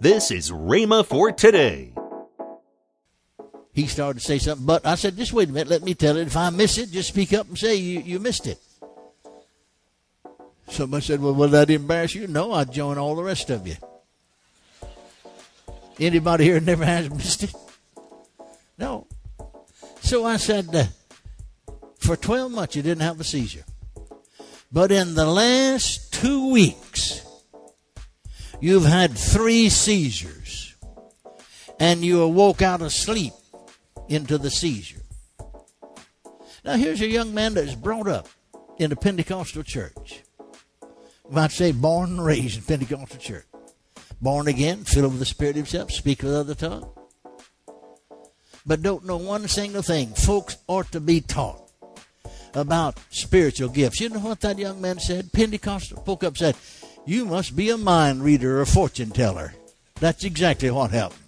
This is Rhema for today. He started to say something, but I said, just wait a minute, let me tell it. If I miss it, just speak up and say you, you missed it. Somebody said, well, will that embarrass you? No, I'd join all the rest of you. Anybody here never has missed it? No. So I said, uh, for 12 months you didn't have a seizure. But in the last two weeks, you've had three seizures. And you awoke out of sleep into the seizure. Now here's a young man that's brought up in a Pentecostal church. You might say born and raised in Pentecostal church. Born again, filled with the Spirit himself, speak with other tongue. But don't know one single thing. Folks ought to be taught about spiritual gifts. You know what that young man said? Pentecostal spoke up said, You must be a mind reader or fortune teller. That's exactly what happened.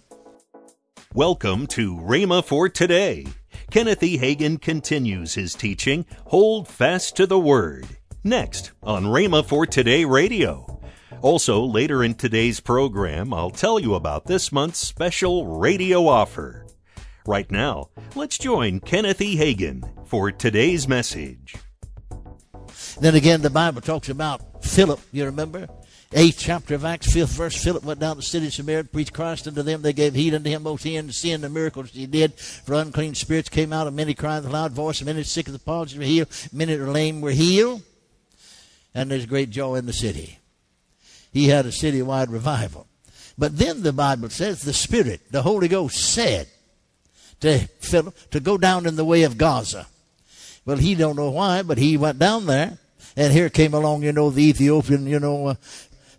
Welcome to Rhema for today. Kenneth E. Hagin continues his teaching, Hold Fast to the Word. Next on Rhema for Today Radio. Also, later in today's program, I'll tell you about this month's special radio offer. Right now, let's join Kenneth E. Hagin for today's message. Then again, the Bible talks about Philip, you remember? Eighth chapter of Acts, fifth verse, Philip went down to the city of Samaria to preach Christ unto them. They gave heed unto him both he and sin, the miracles he did. For unclean spirits came out, and many cried with a loud voice, and many sick of the palsy were healed, many that were lame were healed. And there's great joy in the city. He had a citywide revival. But then the Bible says the Spirit, the Holy Ghost said, to Philip to go down in the way of Gaza. Well, he don't know why, but he went down there, and here came along, you know, the Ethiopian, you know, uh,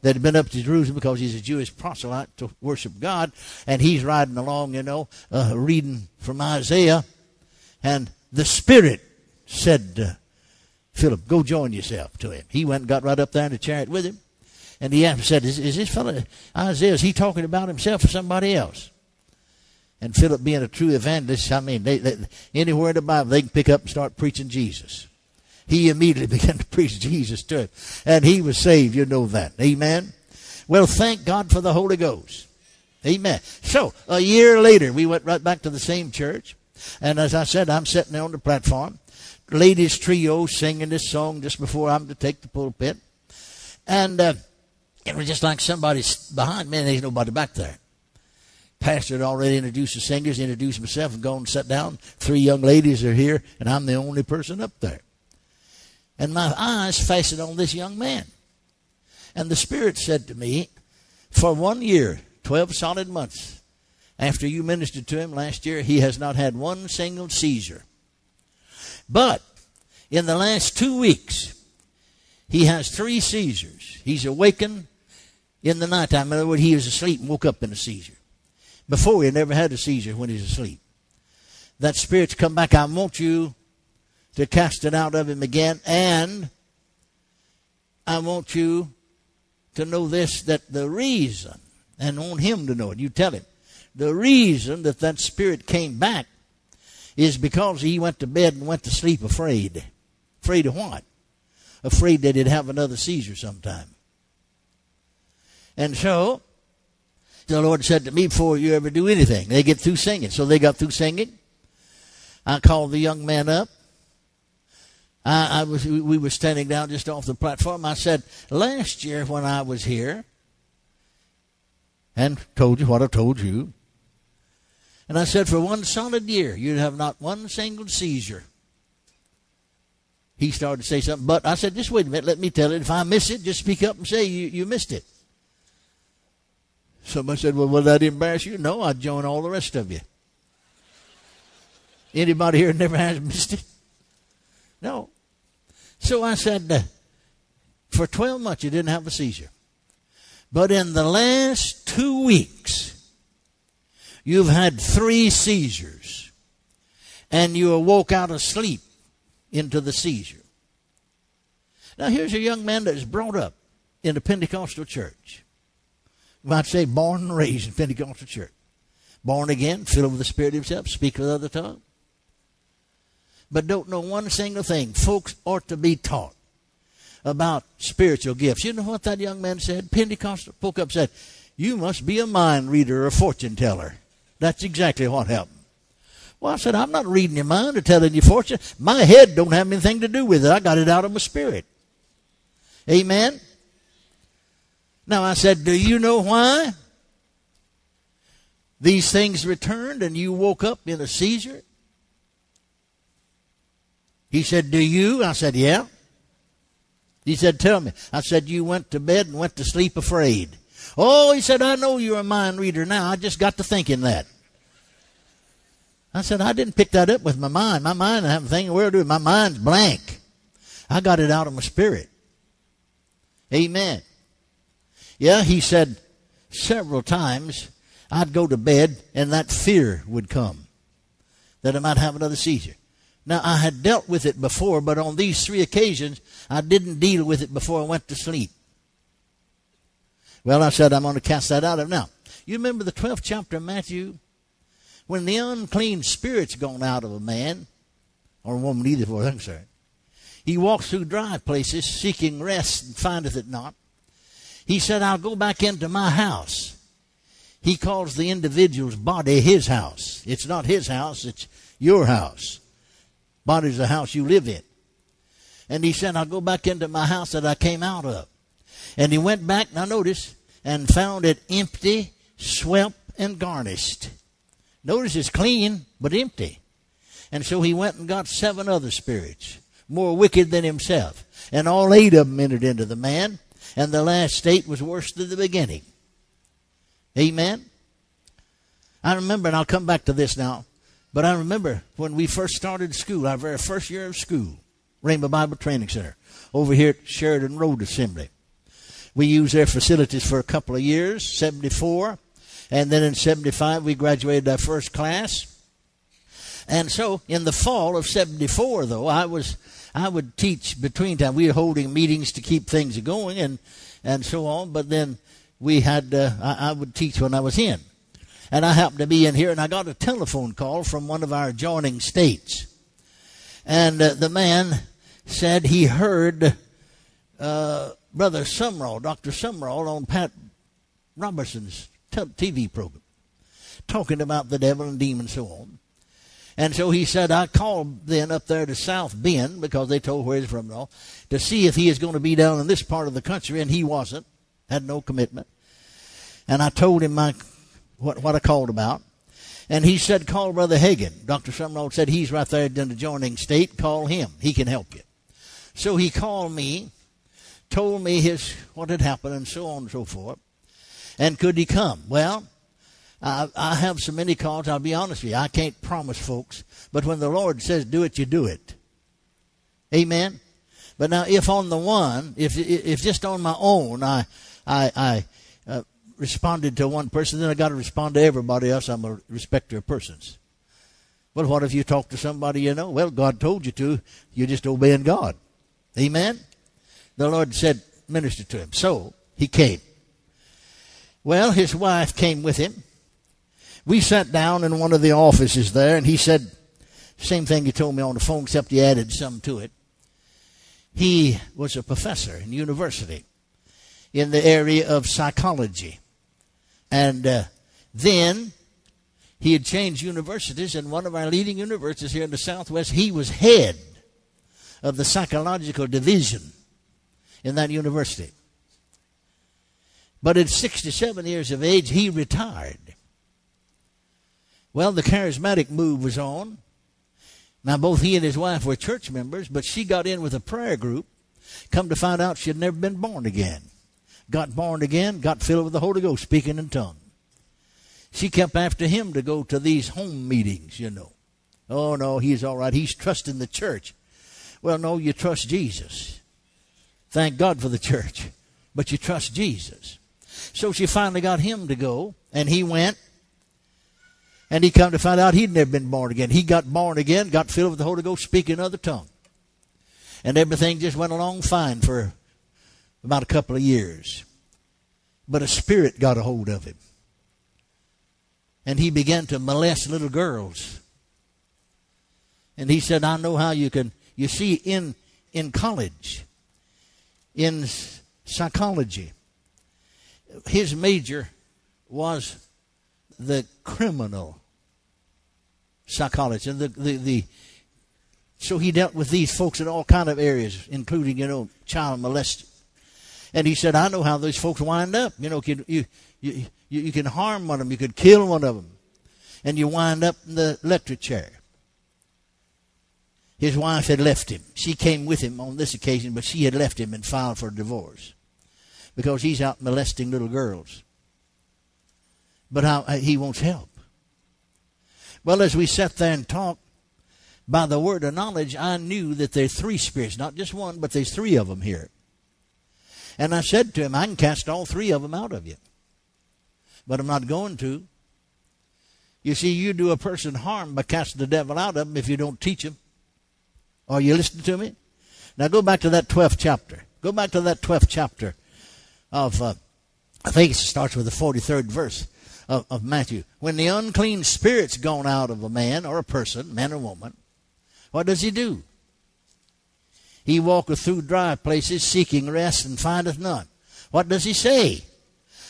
that had been up to Jerusalem because he's a Jewish proselyte to worship God, and he's riding along, you know, uh, reading from Isaiah, and the Spirit said, uh, Philip, go join yourself to him. He went and got right up there in the chariot with him, and he said, is, is this fellow Isaiah, is he talking about himself or somebody else? And Philip, being a true evangelist, I mean, they, they, anywhere in the Bible, they can pick up and start preaching Jesus. He immediately began to preach Jesus to him. And he was saved. You know that. Amen. Well, thank God for the Holy Ghost. Amen. So, a year later, we went right back to the same church. And as I said, I'm sitting there on the platform. Ladies trio singing this song just before I'm to take the pulpit. And uh, it was just like somebody's behind me and there's nobody back there. Pastor had already introduced the singers, introduced himself, and gone and sat down. Three young ladies are here, and I'm the only person up there. And my eyes fastened on this young man. And the Spirit said to me, For one year, 12 solid months, after you ministered to him last year, he has not had one single seizure. But in the last two weeks, he has three seizures. He's awakened in the nighttime. In other words, he was asleep and woke up in a seizure. Before he never had a seizure when he's asleep. That spirit's come back. I want you to cast it out of him again. And I want you to know this that the reason, and want him to know it, you tell him, the reason that that spirit came back is because he went to bed and went to sleep afraid. Afraid of what? Afraid that he'd have another seizure sometime. And so, the Lord said to me, before you ever do anything, they get through singing. So they got through singing. I called the young man up. I, I was, we were standing down just off the platform. I said, last year when I was here, and told you what I told you, and I said, for one solid year, you'd have not one single seizure. He started to say something, but I said, just wait a minute, let me tell it. If I miss it, just speak up and say you, you missed it. Somebody said, well, will that embarrass you? No, I'd join all the rest of you. Anybody here never has missed it? No. So I said, uh, for 12 months you didn't have a seizure. But in the last two weeks, you've had three seizures. And you awoke out of sleep into the seizure. Now here's a young man that is brought up in a Pentecostal church. You might say born and raised in Pentecostal church. Born again, filled with the Spirit himself, speak with other tongue. But don't know one single thing. Folks ought to be taught about spiritual gifts. You know what that young man said? Pentecostal spoke up said, You must be a mind reader or a fortune teller. That's exactly what happened. Well, I said, I'm not reading your mind or telling you fortune. My head don't have anything to do with it. I got it out of my spirit. Amen. Now I said, Do you know why? These things returned and you woke up in a seizure? He said, Do you? I said, Yeah. He said, Tell me. I said, You went to bed and went to sleep afraid. Oh, he said, I know you're a mind reader now. I just got to thinking that. I said, I didn't pick that up with my mind. My mind, I haven't thinking where do. My mind's blank. I got it out of my spirit. Amen. Yeah, he said several times I'd go to bed and that fear would come that I might have another seizure. Now, I had dealt with it before, but on these three occasions, I didn't deal with it before I went to sleep. Well, I said, I'm going to cast that out of now. You remember the 12th chapter of Matthew? When the unclean spirit's gone out of a man, or a woman either for I'm sorry, he walks through dry places seeking rest and findeth it not. He said, I'll go back into my house. He calls the individual's body his house. It's not his house, it's your house. Body's the house you live in. And he said, I'll go back into my house that I came out of. And he went back, now notice, and found it empty, swept, and garnished. Notice it's clean, but empty. And so he went and got seven other spirits, more wicked than himself. And all eight of them entered into the man, and the last state was worse than the beginning. Amen? I remember, and I'll come back to this now, but I remember when we first started school, our very first year of school, Rhema Bible Training Center, over here at Sheridan Road Assembly. We used their facilities for a couple of years, 74. And then in 75, we graduated our first class. And so in the fall of 74, though, I was, I would teach between time. We were holding meetings to keep things going and, and so on. But then we had, uh, I, I would teach when I was in. And I happened to be in here and I got a telephone call from one of our adjoining states. And uh, the man said he heard uh, Brother Sumrall, Dr. Sumrall, on Pat Robertson's TV program, talking about the devil and demons and so on. And so he said, I called then up there to South Bend because they told where he's from and all, to see if he is going to be down in this part of the country, and he wasn't, had no commitment. And I told him my what what I called about. And he said, call Brother Hagin. Dr. Sumrall said, he's right there in the adjoining state. Call him. He can help you. So he called me told me his what had happened and so on and so forth. And could he come? Well, I, I have so many calls. I'll be honest with you. I can't promise folks, but when the Lord says do it, you do it. Amen. But now, if on the one, if if just on my own, I I, I responded to one person, then I got to respond to everybody else. I'm a respecter of persons. But what if you talk to somebody you know? Well, God told you to. You're just obeying God. Amen the Lord said, minister to him. So he came. Well, his wife came with him. We sat down in one of the offices there, and he said, same thing he told me on the phone, except he added some to it. He was a professor in university in the area of psychology. And uh, then he had changed universities, and one of our leading universities here in the Southwest, he was head of the psychological division in that university. But at 67 years of age, he retired. Well, the charismatic move was on. Now, both he and his wife were church members, but she got in with a prayer group. Come to find out she had never been born again. Got born again, got filled with the Holy Ghost, speaking in tongues. She kept after him to go to these home meetings, you know. Oh, no, he's all right. He's trusting the church. Well, no, you trust Jesus. Thank God for the church. But you trust Jesus. So she finally got him to go, and he went. And he come to find out he'd never been born again. He got born again, got filled with the Holy Ghost, speaking another tongue. And everything just went along fine for about a couple of years. But a spirit got a hold of him. And he began to molest little girls. And he said, I know how you can. You see, in, in college, in psychology. His major was the criminal psychologist. And the, the, the, so he dealt with these folks in all kind of areas, including, you know, child molesting. And he said, I know how those folks wind up. You know, you, you, you, you can harm one of them, you could kill one of them, and you wind up in the electric chair. His wife had left him. She came with him on this occasion, but she had left him and filed for divorce because he's out molesting little girls. But how, uh, he wants help. Well, as we sat there and talked, by the word of knowledge, I knew that there's three spirits, not just one, but there's three of them here. And I said to him, I can cast all three of them out of you. But I'm not going to. You see, you do a person harm by casting the devil out of them if you don't teach them. Are you listening to me? Now go back to that 12th chapter. Go back to that 12th chapter of, uh, I think it starts with the 43rd verse of, of Matthew. When the unclean spirit's gone out of a man or a person, man or woman, what does he do? He walketh through dry places seeking rest and findeth none. What does he say?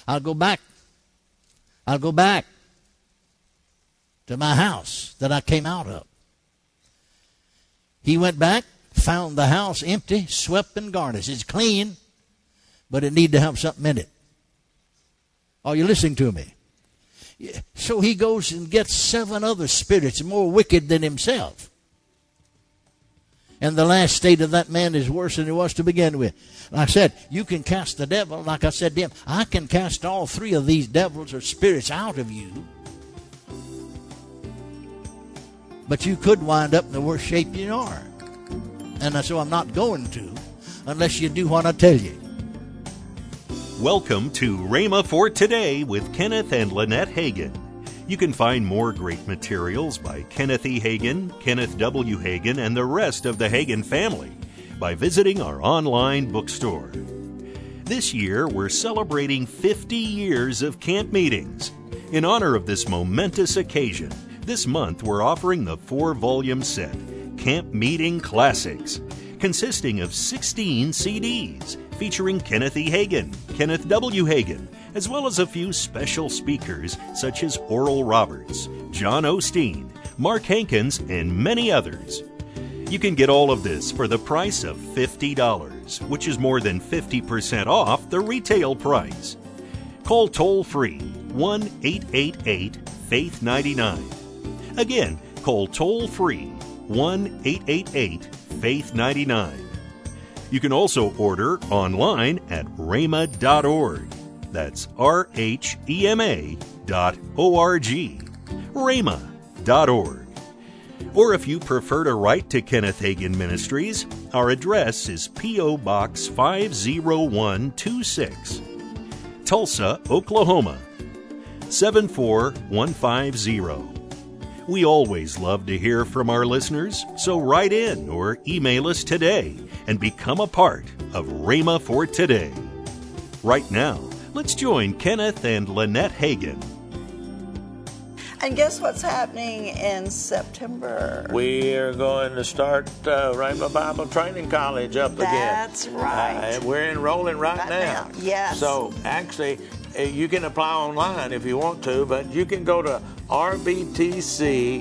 I'll go back. I'll go back to my house that I came out of. He went back, found the house empty, swept and garnished. It's clean, but it needed to have something in it. Are you listening to me? So he goes and gets seven other spirits more wicked than himself. And the last state of that man is worse than it was to begin with. Like I said, you can cast the devil. Like I said to him, I can cast all three of these devils or spirits out of you. But you could wind up in the worst shape you are. And so I'm not going to unless you do what I tell you. Welcome to Rhema for Today with Kenneth and Lynette Hagin. You can find more great materials by Kenneth E. Hagin, Kenneth W. Hagin, and the rest of the Hagin family by visiting our online bookstore. This year, we're celebrating 50 years of camp meetings. In honor of this momentous occasion, this month we're offering the four volume set, Camp Meeting Classics, consisting of 16 CDs featuring Kenneth E. Hagin, Kenneth W. Hagin, as well as a few special speakers such as Oral Roberts, John Osteen, Mark Hankins, and many others. You can get all of this for the price of $50, which is more than 50% off the retail price. Call toll free 1 888 Faith 99 Again, call toll free 1 888 Faith 99. You can also order online at rhema.org. That's R H E M A dot O R G. rhema.org. Or if you prefer to write to Kenneth Hagin Ministries, our address is P.O. Box 50126, Tulsa, Oklahoma 74150. We always love to hear from our listeners, so write in or email us today and become a part of Rhema for Today. Right now, let's join Kenneth and Lynette Hagin. And guess what's happening in September? We are going to start uh, Rhema Bible Training College up again. That's right. Uh, we're enrolling right, Right now. now, yes. So actually, uh, you can apply online if you want to, but you can go to rbtc.org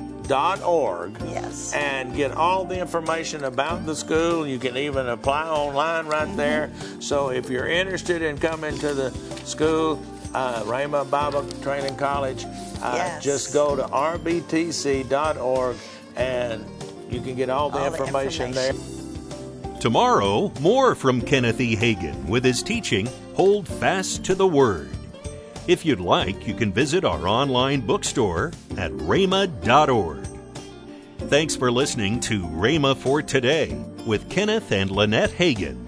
Yes. and get all the information about the school. You can even apply online right Mm-hmm. there. So if you're interested in coming to the school, uh, Rhema Bible Training College, uh, Yes. just go to rbtc.org and you can get all the, All the information, information. there. Tomorrow, more from Kenneth E. Hagin with his teaching, Hold Fast to the Word. If you'd like, you can visit our online bookstore at rhema.org. Thanks for listening to Rhema for Today with Kenneth and Lynette Hagin.